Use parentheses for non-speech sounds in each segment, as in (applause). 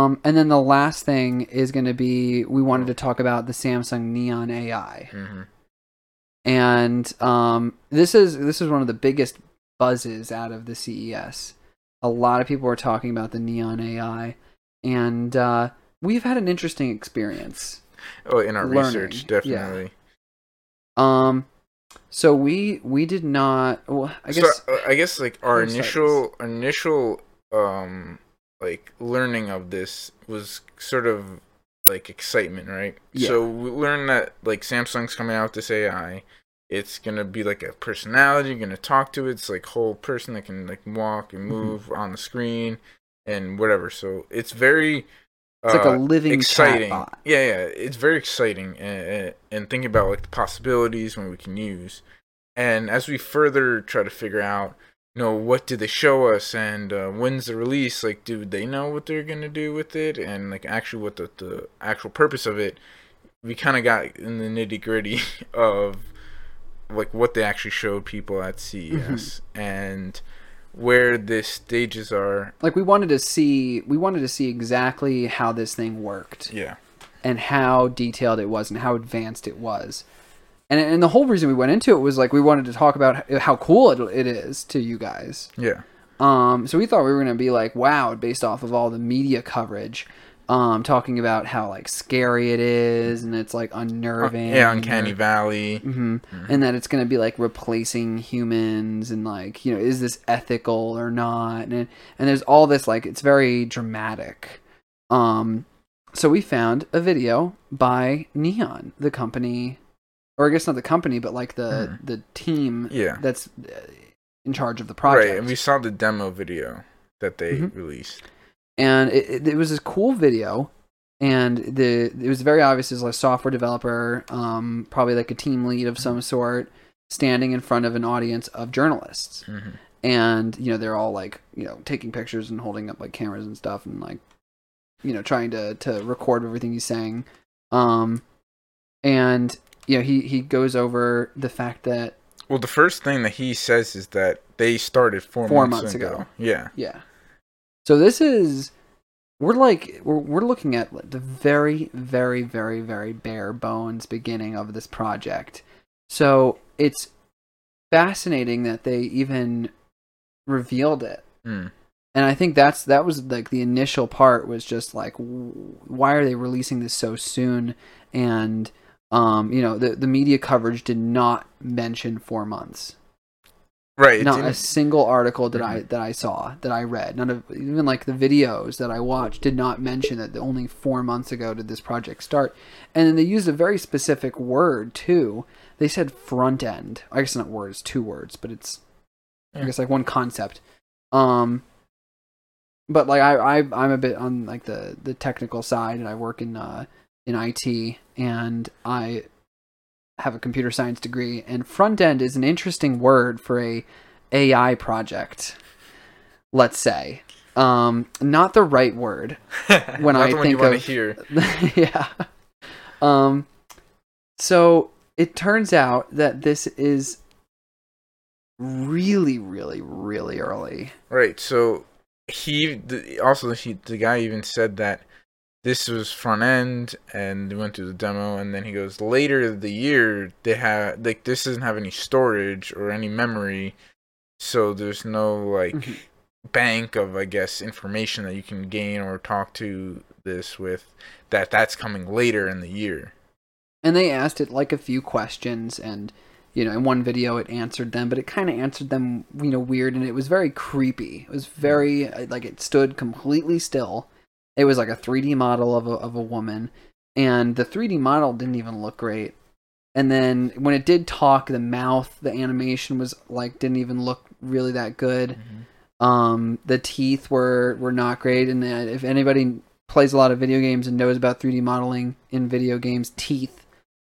Um, and then the last thing is going to be we wanted to talk about the Samsung Neon AI, hmm and um, this is this is one of the biggest buzzes out of the CES. A lot of people are talking about the Neon AI, and uh, we've had an interesting experience. Oh, in our Learning, research, yeah. definitely. Um, so we we did not. Well, I guess so, uh, I guess like our initial initial um like learning of this was sort of like excitement, right? Yeah. So we learned that like Samsung's coming out with this AI. It's gonna be like a personality. You're gonna talk to it. It's like whole person that can like walk and Mhm. move on the screen and whatever. So it's very it's like a uh, living exciting. chatbot. Yeah, yeah, it's very exciting, and, and, and thinking about like the possibilities when we can use. And as we further try to figure out, you know, what did they show us, and uh, when's the release? Like, do they know what they're gonna do with it, and like actually what the the actual purpose of it? We kind of got in the nitty gritty (laughs) of like what they actually showed people at CES and where the stages are. Like we wanted to see we wanted to see exactly how this thing worked. Yeah. and how detailed it was and how advanced it was. And and the whole reason we went into it was like we wanted to talk about how cool it, it is to you guys. Yeah. Um, so we thought we were gonna be like wowed based off of all the media coverage, um, talking about how like scary it is and it's like unnerving. Yeah, Uncanny Valley. hmm And that it's gonna be like replacing humans and like you know is this ethical or not? And and there's all this like it's very dramatic. Um, so we found a video by Neon, the company, or I guess not the company, but like the the team Yeah. that's uh, in charge of the project. Right, and we saw the demo video that they Mhm. released. and it, it, it was this cool video and the it was very obvious as a software developer um, probably like a team lead of some sort standing in front of an audience of journalists hmm and you know they're all like you know taking pictures and holding up like cameras and stuff and like you know trying to to record everything he's saying um and you know he he goes over the fact that Well, the first thing that he says is that they started four, Four months, months ago. ago. Yeah. Yeah. So this is we're like we're we're looking at the very very very very bare bones beginning of this project. So it's fascinating that they even revealed it. Mm. And I think that's that was like the initial part was just like why are they releasing this so soon and um you know the the media coverage did not mention 4 months Right. not a single article that I Mhm. that I saw that I read. None of even like the videos that I watched did not mention that only four months ago did this project start. And then they used a very specific word too. They said front end. I guess not words, two words, but it's I guess like one concept. Um, but like I, I I'm a bit on like the the technical side, and I work in uh in IT, and I have a computer science degree, and front end is an interesting word for a AI project. Let's say, um, not the right word. (laughs) when I think you want of- to hear. (laughs) yeah. Um. So it turns out that this is really, really, really early. Right. So he the, also he, the guy even said that this was front end and they went through the demo and then he goes later the year they have like this doesn't have any storage or any memory so there's no like Mhm. bank of I guess information that you can gain or talk to this with that that's coming later in the year. And they asked it like a few questions, and you know, in one video it answered them, but it kind of answered them, you know, weird, and it was very creepy. It was very uh, like it stood completely still. It was like a 3D model of a of a woman, and the 3D model didn't even look great. And then when it did talk, the mouth, the animation was like didn't even look really that good. Um, the teeth were were not great, and if anybody plays a lot of video games and knows about 3D modeling in video games, teeth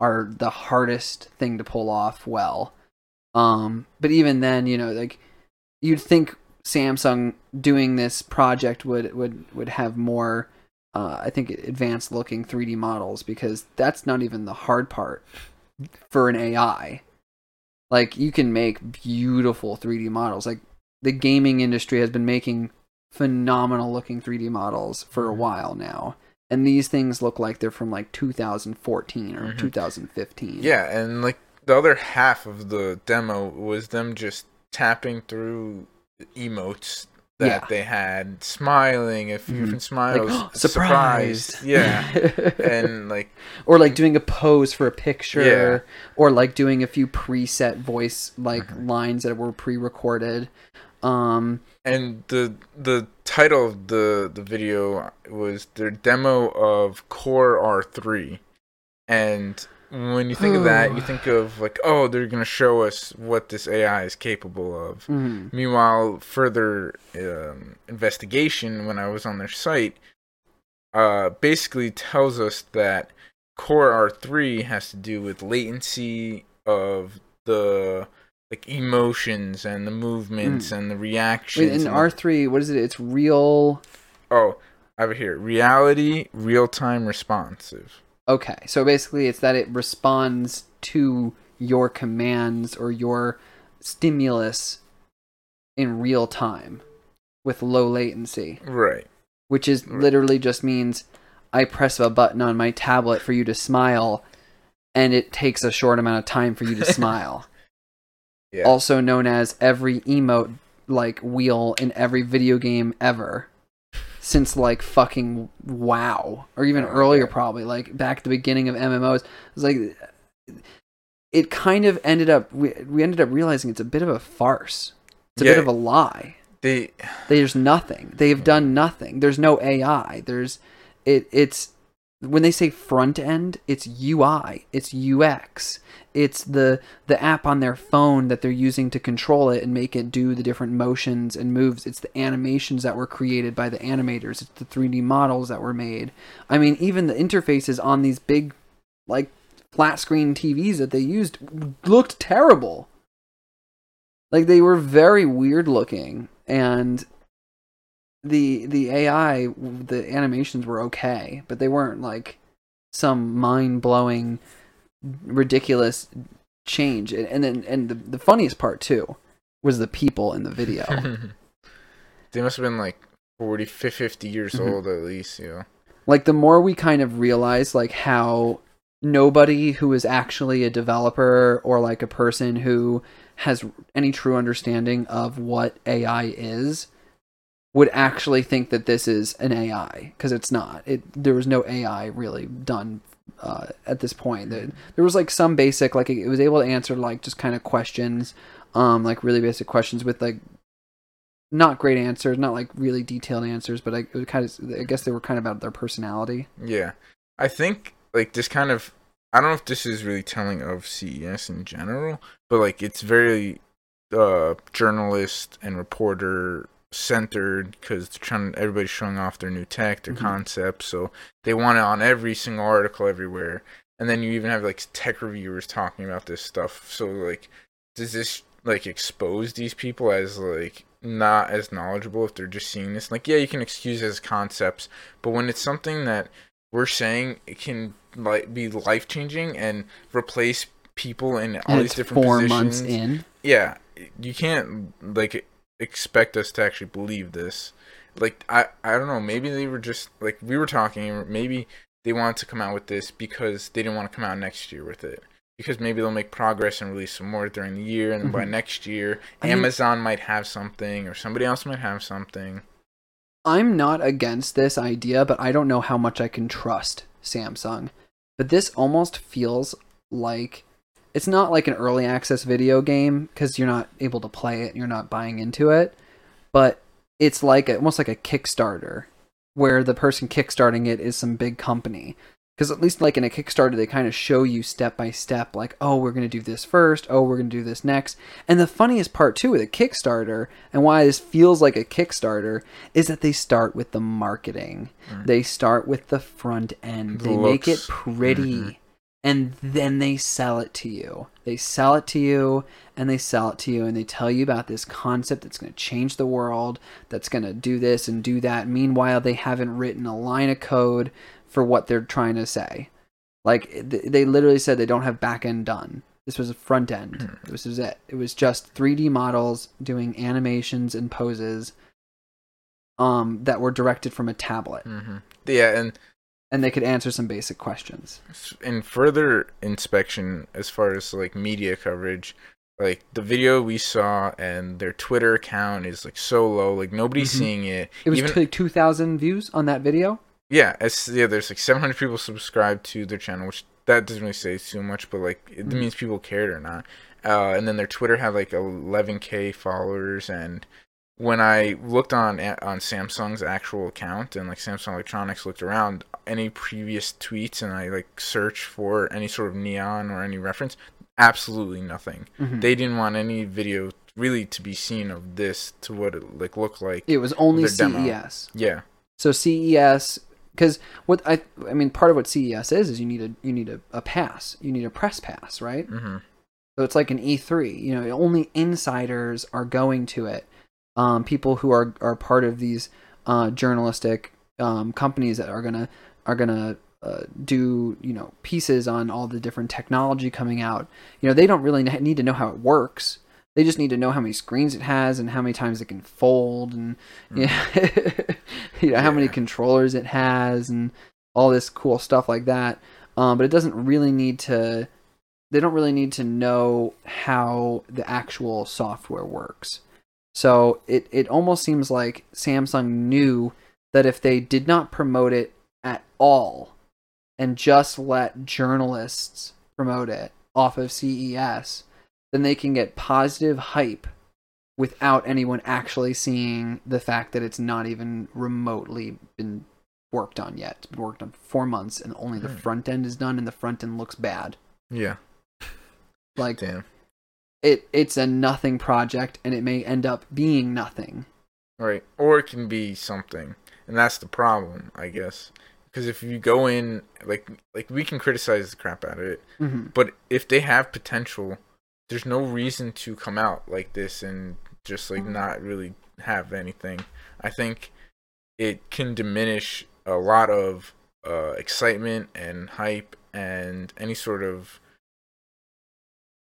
are the hardest thing to pull off well. Um, but even then, you know, like you'd think Samsung doing this project would would would have more, uh, I think, advanced looking 3D models because that's not even the hard part for an AI. Like you can make beautiful 3D models. Like the gaming industry has been making phenomenal looking 3D models for a Mhm. while now. And these things look like they're from like 2014 or Mhm. 2015. Yeah, and like the other half of the demo was them just tapping through emotes that Yeah. they had, smiling a few Mhm. different smiles, like (gasps) surprised. yeah, (laughs) and like or like doing a pose for a picture Yeah. or like doing a few preset voice like Mhm. lines that were pre-recorded. Um and the the title of the the video was their demo of Core R3, and when you think of that, you (sighs) think of like, oh, they're gonna show us what this AI is capable of. mhm. Meanwhile, further um, investigation when I was on their site uh, basically tells us that Core R3 has to do with latency of the like emotions and the movements and the reactions. Wait, in R3, what is it? It's real oh, I have it here. Reality, real time responsive. Okay, so basically, it's that it responds to your commands or your stimulus in real time with low latency, Right. which is Right. literally just means I press a button on my tablet for you to smile, and it takes a short amount of time for you to (laughs) smile. Yeah. Also known as every emote like wheel in every video game ever. Since like fucking WoW, or even Oh, earlier, yeah. probably like back at the beginning of MMOs. It was like it kind of ended up. We, we ended up realizing it's a bit of a farce. It's a bit of a lie. they There's nothing. They've done nothing. There's no AI. There's it. It's when they say front end, it's UI. It's UX. It's the the app on their phone that they're using to control it and make it do the different motions and moves. It's the animations that were created by the animators. It's the 3D models that were made. I mean, even the interfaces on these big, like flat screen TVs that they used looked terrible. Like they were very weird looking, and the the AI, the animations were okay, but they weren't like some mind blowing, ridiculous change. And, and then and the, the funniest part too was the people in the video. (laughs) they must have been like 40, 50 years Mhm. old at least, you know. like the more we kind of realize like how nobody who is actually a developer or like a person who has any true understanding of what AI is would actually think that this is an AI because it's not. It there was no AI really done uh, at this point. There, there was like some basic like it was able to answer like just kind of questions, um, like really basic questions with like not great answers, not like really detailed answers, but I it kind of I guess they were kind of about their personality. Yeah. I think like this kind of I don't know if this is really telling of CES in general, but like it's very uh journalist and reporter centered because they're trying everybody's showing off their new tech, their Mhm. concepts, so they want it on every single article everywhere. And then you even have like tech reviewers talking about this stuff. So like does this like expose these people as like not as knowledgeable if they're just seeing this? Like yeah, you can excuse as concepts, but when it's something that we're saying it can like be life changing and replace people in all And these different four positions. months in. Yeah, you can't like expect us to actually believe this. Like I I don't know, maybe they were just like we were talking maybe they wanted to come out with this because they didn't want to come out next year with it. Because maybe they'll make progress and release some more during the year and then by mm-hmm. next year I mean- Amazon might have something or somebody else might have something. I'm not against this idea, but I don't know how much I can trust Samsung. But this almost feels like it's not like an early access video game because you're not able to play it, you're not buying into it, but it's like a, almost like a Kickstarter where the person kickstarting it is some big company. Because at least like in a Kickstarter, they kind of show you step by step, like, oh, we're gonna do this first, oh, we're gonna do this next. And the funniest part too with a Kickstarter, and why this feels like a Kickstarter, is that they start with the marketing. Mm. They start with the front end. The They make it looks. pretty. Mhm. And then they sell it to you. They sell it to you and they sell it to you and they tell you about this concept that's going to change the world, that's going to do this and do that. Meanwhile, they haven't written a line of code for what they're trying to say. Like they literally said they don't have back end done. This was a front end. Mhm. This is it. It was just 3D models doing animations and poses um, that were directed from a tablet, Mm-hmm. Yeah, and and they could answer some basic questions. in further inspection as far as like media coverage like the video we saw and their twitter account is like so low like nobody's Mhm. seeing it It was even t- two thousand views on that video. yeah it's yeah there's like 700 people subscribed to their channel which that doesn't really say too much but like it Mhm. means people cared or not uh and then their twitter had like 11k followers and when I looked on on Samsung's actual account and like Samsung Electronics looked around any previous tweets and I like searched for any sort of neon or any reference, absolutely nothing. Mhm. They didn't want any video really to be seen of this to what it like looked like. It was only their demo. CES. Yeah. So CES, because what I I mean, part of what CES is is you need a you need a, a pass. You need a press pass, right? hmm So it's like an E3. You know, only insiders are going to it. Um, people who are are part of these uh, journalistic um, companies that are gonna are gonna uh, do you know pieces on all the different technology coming out. You know, they don't really need to know how it works. They just need to know how many screens it has and how many times it can fold and yeah, (laughs) you know how many controllers it has and all this cool stuff like that. Um, but it doesn't really need to they don't really need to know how the actual software works. So it, it almost seems like Samsung knew that if they did not promote it at all and just let journalists promote it off of CES, then they can get positive hype without anyone actually seeing the fact that it's not even remotely been worked on yet. It's been worked on for four months and only the Hmm. front end is done and the front end looks bad. Yeah. Like Damn. It it's a nothing project and it may end up being nothing. Right. Or it can be something. And that's the problem, I guess. Because if you go in like like we can criticize the crap out of it, hmm but if they have potential, there's no reason to come out like this and just like not really have anything. I think it can diminish a lot of uh, excitement and hype and any sort of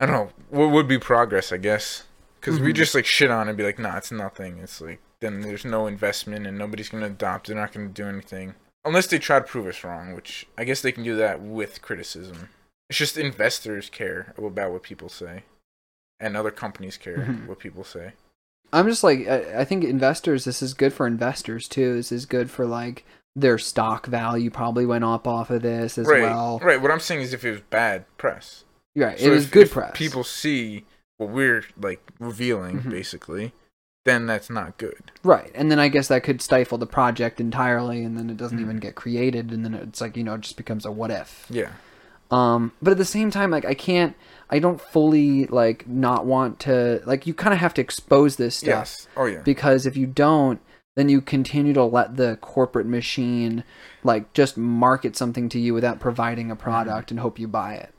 I don't know what would be progress. I guess because we Mhm. just like shit on it and be like, nah, it's nothing. It's like then there's no investment and nobody's gonna adopt. They're not gonna do anything unless they try to prove us wrong, which I guess they can do that with criticism. It's just investors care about what people say, and other companies care Mhm. what people say. I'm just like I, I think investors. This is good for investors too. This is good for like their stock value probably went up off of this as right, well. right. What I'm saying is, if it was bad press, Right, So it if- good if press. People see what we're like revealing, Mhm. basically, then that's not good. Right, and then I guess that could stifle the project entirely, and then it doesn't Mhm. even get created, and then it's like you know it just becomes a what if. Yeah, Um, but at the same time, like I can't, I don't fully like not want to like you kind of have to expose this stuff yes, oh yeah, because if you don't, then you continue to let the corporate machine like just market something to you without providing a Mm-hmm. product and hope you buy it.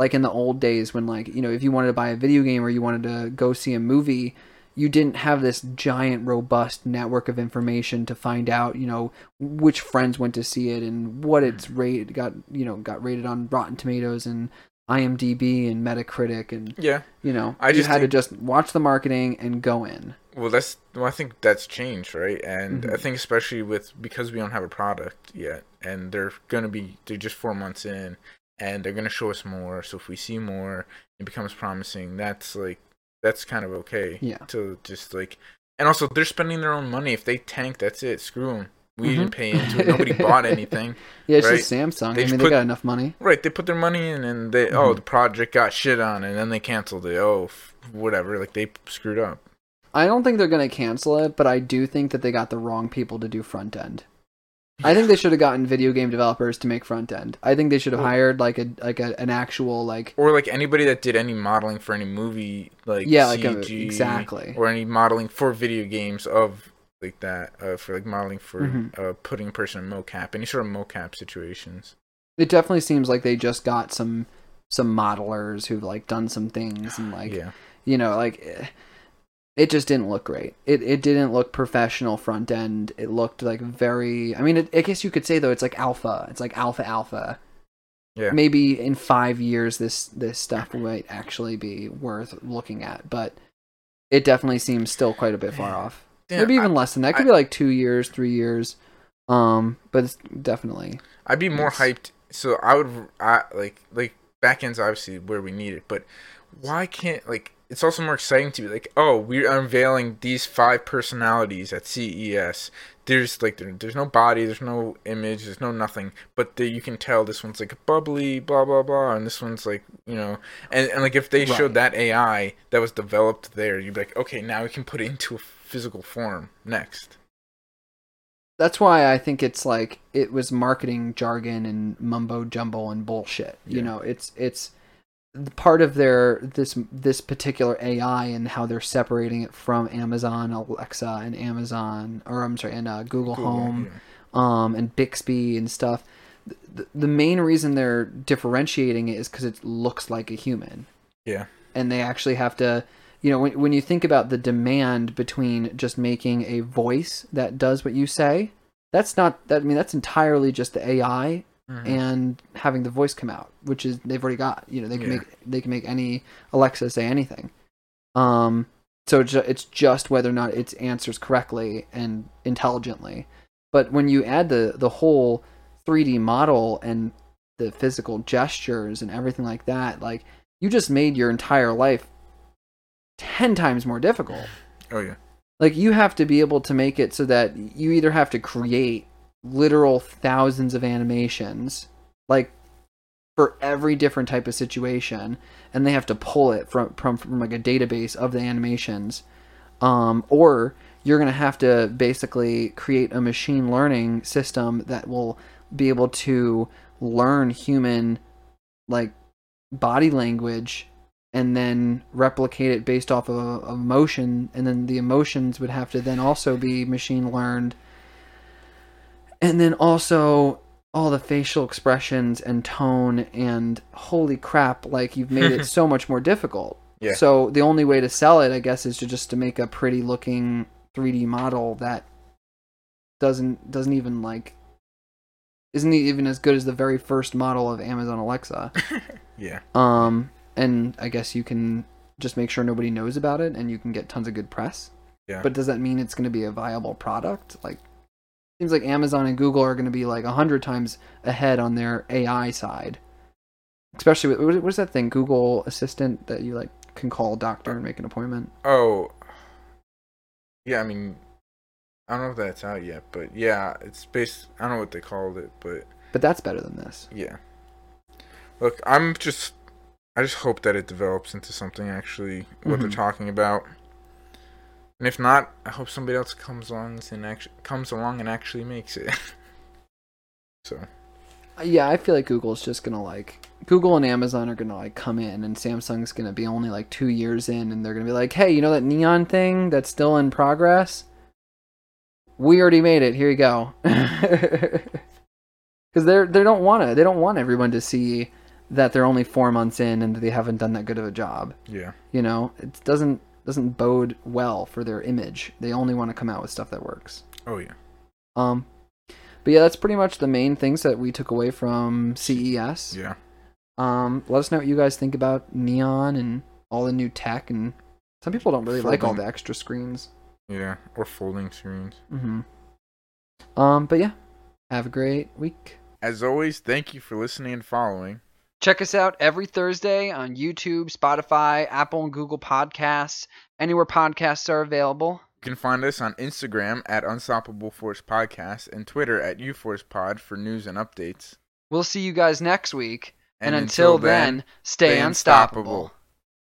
Like in the old days when like you know if you wanted to buy a video game or you wanted to go see a movie you didn't have this giant robust network of information to find out you know which friends went to see it and what it's Mm-hmm. rated got you know got rated on rotten tomatoes and imdb and metacritic and yeah. you know I you just had think- to just watch the marketing and go in Well, that's well, I think that's changed, right? And Mhm. I think especially with because we don't have a product yet, and they're gonna be they're just four months in, and they're gonna show us more. So if we see more, it becomes promising. That's like that's kind of okay. Yeah. To just like, and also they're spending their own money. If they tank, that's it. Screw them. We Mhm. didn't pay into it. Nobody (laughs) bought anything. yeah it's Right. just samsung They i mean put- they got enough money Right? They put their money in, and they oh Mhm. the project got shit on, and then they canceled it. Oh, f- whatever. Like they screwed up. I don't think they're going to cancel it, but I do think that they got the wrong people to do front end. I think they should have gotten video game developers to make front end. I think they should have hired like a like a, an actual like or like anybody that did any modeling for any movie like yeah like a, exactly. or any modeling for video games of like that uh, for like modeling for Mhm. uh, putting a person in mocap any sort of mocap situations It definitely seems like they just got some some modelers who've like done some things and like yeah you know like eh, it just didn't look great. It it didn't look professional front end. It looked like very. I mean, it, I guess you could say though it's like alpha. It's like alpha alpha. yeah maybe in five years this this stuff might actually be worth looking at but it definitely seems still quite a bit far off Yeah, maybe even I, less than that. It could I- be like two years, three years. Um, but it's definitely I'd be more hyped. So I would, I like like backend's obviously where we need it, but why can't like it's also more exciting to be like, oh, we're unveiling these five personalities at CES. There's like there, there's no body, there's no image, there's no nothing, but the, you can tell this one's like bubbly, blah blah blah, and this one's like you know, and, and like if they showed that AI that was developed there, you'd be like, okay, now we can put it into a physical form next. that's why I think it's like it was marketing jargon and mumbo jumbo and bullshit. You know, it's it's part of their this this particular AI and how they're separating it from Amazon Alexa and Amazon or I'm sorry and uh, Google, Cool, Home yeah. um and Bixby and stuff. The, the main reason they're differentiating it is because it looks like a human. Yeah. and they actually have to you know when, when you think about the demand between just making a voice that does what you say that's not that i mean that's entirely just the ai Mhm. and having the voice come out which is they've already got you know they can Yeah. make they can make any alexa say anything um so it's it's just whether or not it answers correctly and intelligently but when you add the the whole 3d model and the physical gestures and everything like that like you just made your entire life 10 times more difficult Oh yeah. like you have to be able to make it so that you either have to create literal thousands of animations like for every different type of situation and they have to pull it from from, from like a database of the animations um, or you're going to have to basically create a machine learning system that will be able to learn human like body language and then replicate it based off of, emotion and then the emotions would have to then also be machine learned and then also all the facial expressions and tone and holy crap like you've made it (laughs) so much more difficult Yeah. so the only way to sell it i guess is to just to make a pretty looking 3d model that doesn't doesn't even like isn't even as good as the very first model of amazon alexa (laughs) Yeah. um, and I guess you can just make sure nobody knows about it, and you can get tons of good press. Yeah. But does that mean it's going to be a viable product? Like, seems like Amazon and Google are going to be like a hundred times ahead on their AI side. Especially with what- what's that thing, Google Assistant, that you like can call a doctor and make an appointment. Oh, yeah. I mean, I don't know if that's out yet, but yeah, it's based. I don't know what they called it, but But that's better than this. yeah. Look, I'm just. I just hope that it develops into something actually what they're Mhm. talking about. And if not, I hope somebody else comes along and actually comes along and actually makes it. (laughs) so Uh, Yeah, I feel like Google's just gonna like Google and Amazon are gonna like come in, and Samsung's gonna be only like two years in, and they're gonna be like, "Hey, you know that neon thing that's still in progress? We already made it. Here you go." (laughs) Because they're they don't want to they don't want everyone to see that they're only four months in and that they haven't done that good of a job. yeah, You know, it doesn't doesn't bode well for their image. They only want to come out with stuff that works. oh yeah, Um, but yeah, that's pretty much the main things that we took away from CES. yeah. Um, let us know what you guys think about Neon and all the new tech. And some people don't really like all the extra screens. Yeah, or folding screens. Mm-hmm. Um, but yeah, have a great week. As always, thank you for listening and following. Check us out every Thursday on YouTube, Spotify, Apple, and Google Podcasts, anywhere podcasts are available. You can find us on Instagram at Unstoppable Force Podcast and Twitter at UForcePod for news and updates. We'll see you guys next week. And, And until, until then, stay, stay unstoppable. unstoppable.